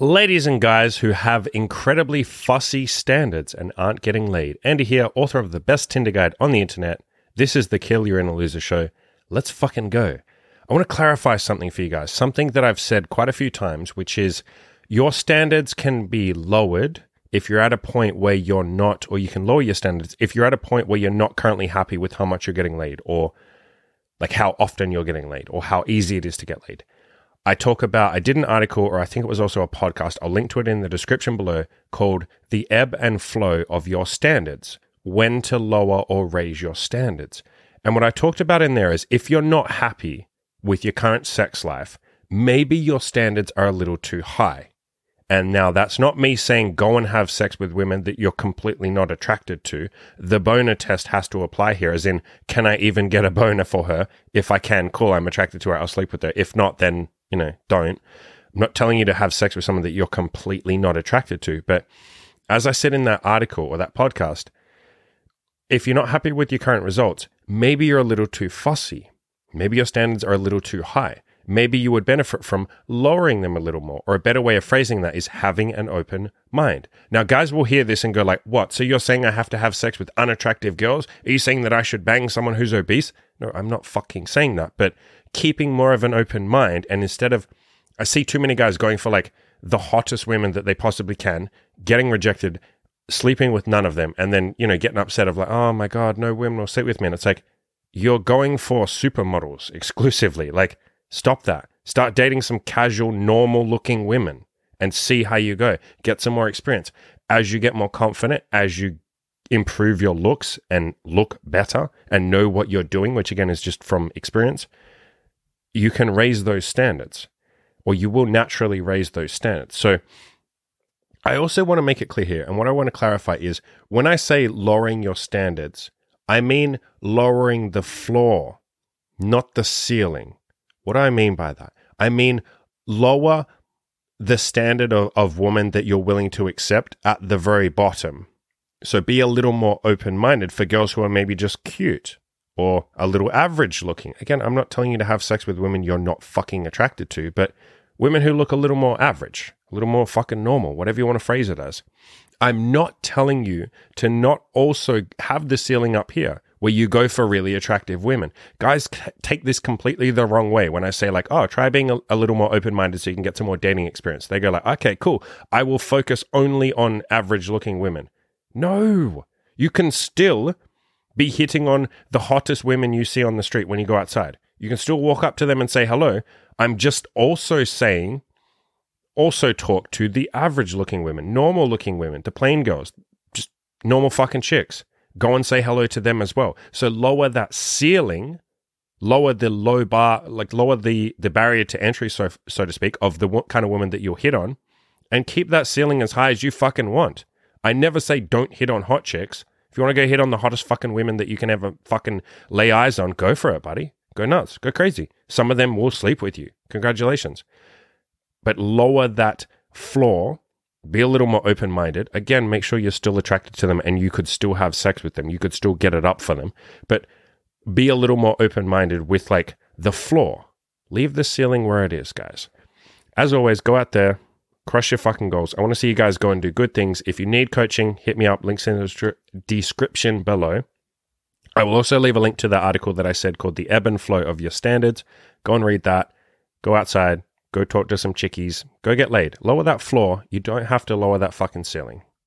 Ladies and guys who have incredibly fussy standards and aren't getting laid. Andy here, author of the best Tinder guide on the internet. This is the Kill Your Inner Loser show. Let's fucking go. I want to clarify something for you guys, something that I've said quite a few times, which is your standards can be lowered if you're at a point where you're not, or you can lower your standards if you're at a point where you're not currently happy with how much you're getting laid, or like how often you're getting laid, or how easy it is to get laid. I talk about, I did an article, or I think it was also a podcast. I'll link to it in the description below called The Ebb and Flow of Your Standards When to Lower or Raise Your Standards. And what I talked about in there is if you're not happy with your current sex life, maybe your standards are a little too high. And now that's not me saying go and have sex with women that you're completely not attracted to. The boner test has to apply here, as in, can I even get a boner for her? If I can, cool, I'm attracted to her, I'll sleep with her. If not, then, you know, don't. I'm not telling you to have sex with someone that you're completely not attracted to. But as I said in that article or that podcast, if you're not happy with your current results, maybe you're a little too fussy. Maybe your standards are a little too high maybe you would benefit from lowering them a little more. Or a better way of phrasing that is having an open mind. Now, guys will hear this and go like, "What? So you're saying I have to have sex with unattractive girls? Are you saying that I should bang someone who's obese?" No, I'm not fucking saying that, but keeping more of an open mind and instead of I see too many guys going for like the hottest women that they possibly can, getting rejected, sleeping with none of them, and then, you know, getting upset of like, oh my God, no women will sleep with me. And it's like, you're going for supermodels exclusively. Like, Stop that. Start dating some casual, normal looking women and see how you go. Get some more experience. As you get more confident, as you improve your looks and look better and know what you're doing, which again is just from experience, you can raise those standards or you will naturally raise those standards. So, I also want to make it clear here, and what I want to clarify is when I say lowering your standards, I mean lowering the floor, not the ceiling. What do I mean by that? I mean lower the standard of, of woman that you're willing to accept at the very bottom. So be a little more open minded for girls who are maybe just cute or a little average looking. Again, I'm not telling you to have sex with women you're not fucking attracted to, but women who look a little more average, a little more fucking normal, whatever you want to phrase it as. I'm not telling you to not also have the ceiling up here where you go for really attractive women. Guys take this completely the wrong way when I say, like, oh, try being a, a little more open minded so you can get some more dating experience. They go, like, okay, cool. I will focus only on average looking women. No, you can still be hitting on the hottest women you see on the street when you go outside. You can still walk up to them and say hello. I'm just also saying, also talk to the average looking women, normal looking women, the plain girls, just normal fucking chicks go and say hello to them as well. So lower that ceiling, lower the low bar, like lower the the barrier to entry, so so to speak, of the kind of woman that you'll hit on, and keep that ceiling as high as you fucking want. I never say don't hit on hot chicks. If you want to go hit on the hottest fucking women that you can ever fucking lay eyes on, go for it, buddy. Go nuts. Go crazy. Some of them will sleep with you. Congratulations. But lower that floor be a little more open minded. Again, make sure you're still attracted to them and you could still have sex with them. You could still get it up for them, but be a little more open minded with like the floor. Leave the ceiling where it is, guys. As always, go out there, crush your fucking goals. I want to see you guys go and do good things. If you need coaching, hit me up. Links in the description below. I will also leave a link to the article that I said called The Ebb and Flow of Your Standards. Go and read that. Go outside, Go talk to some chickies. Go get laid. Lower that floor. You don't have to lower that fucking ceiling.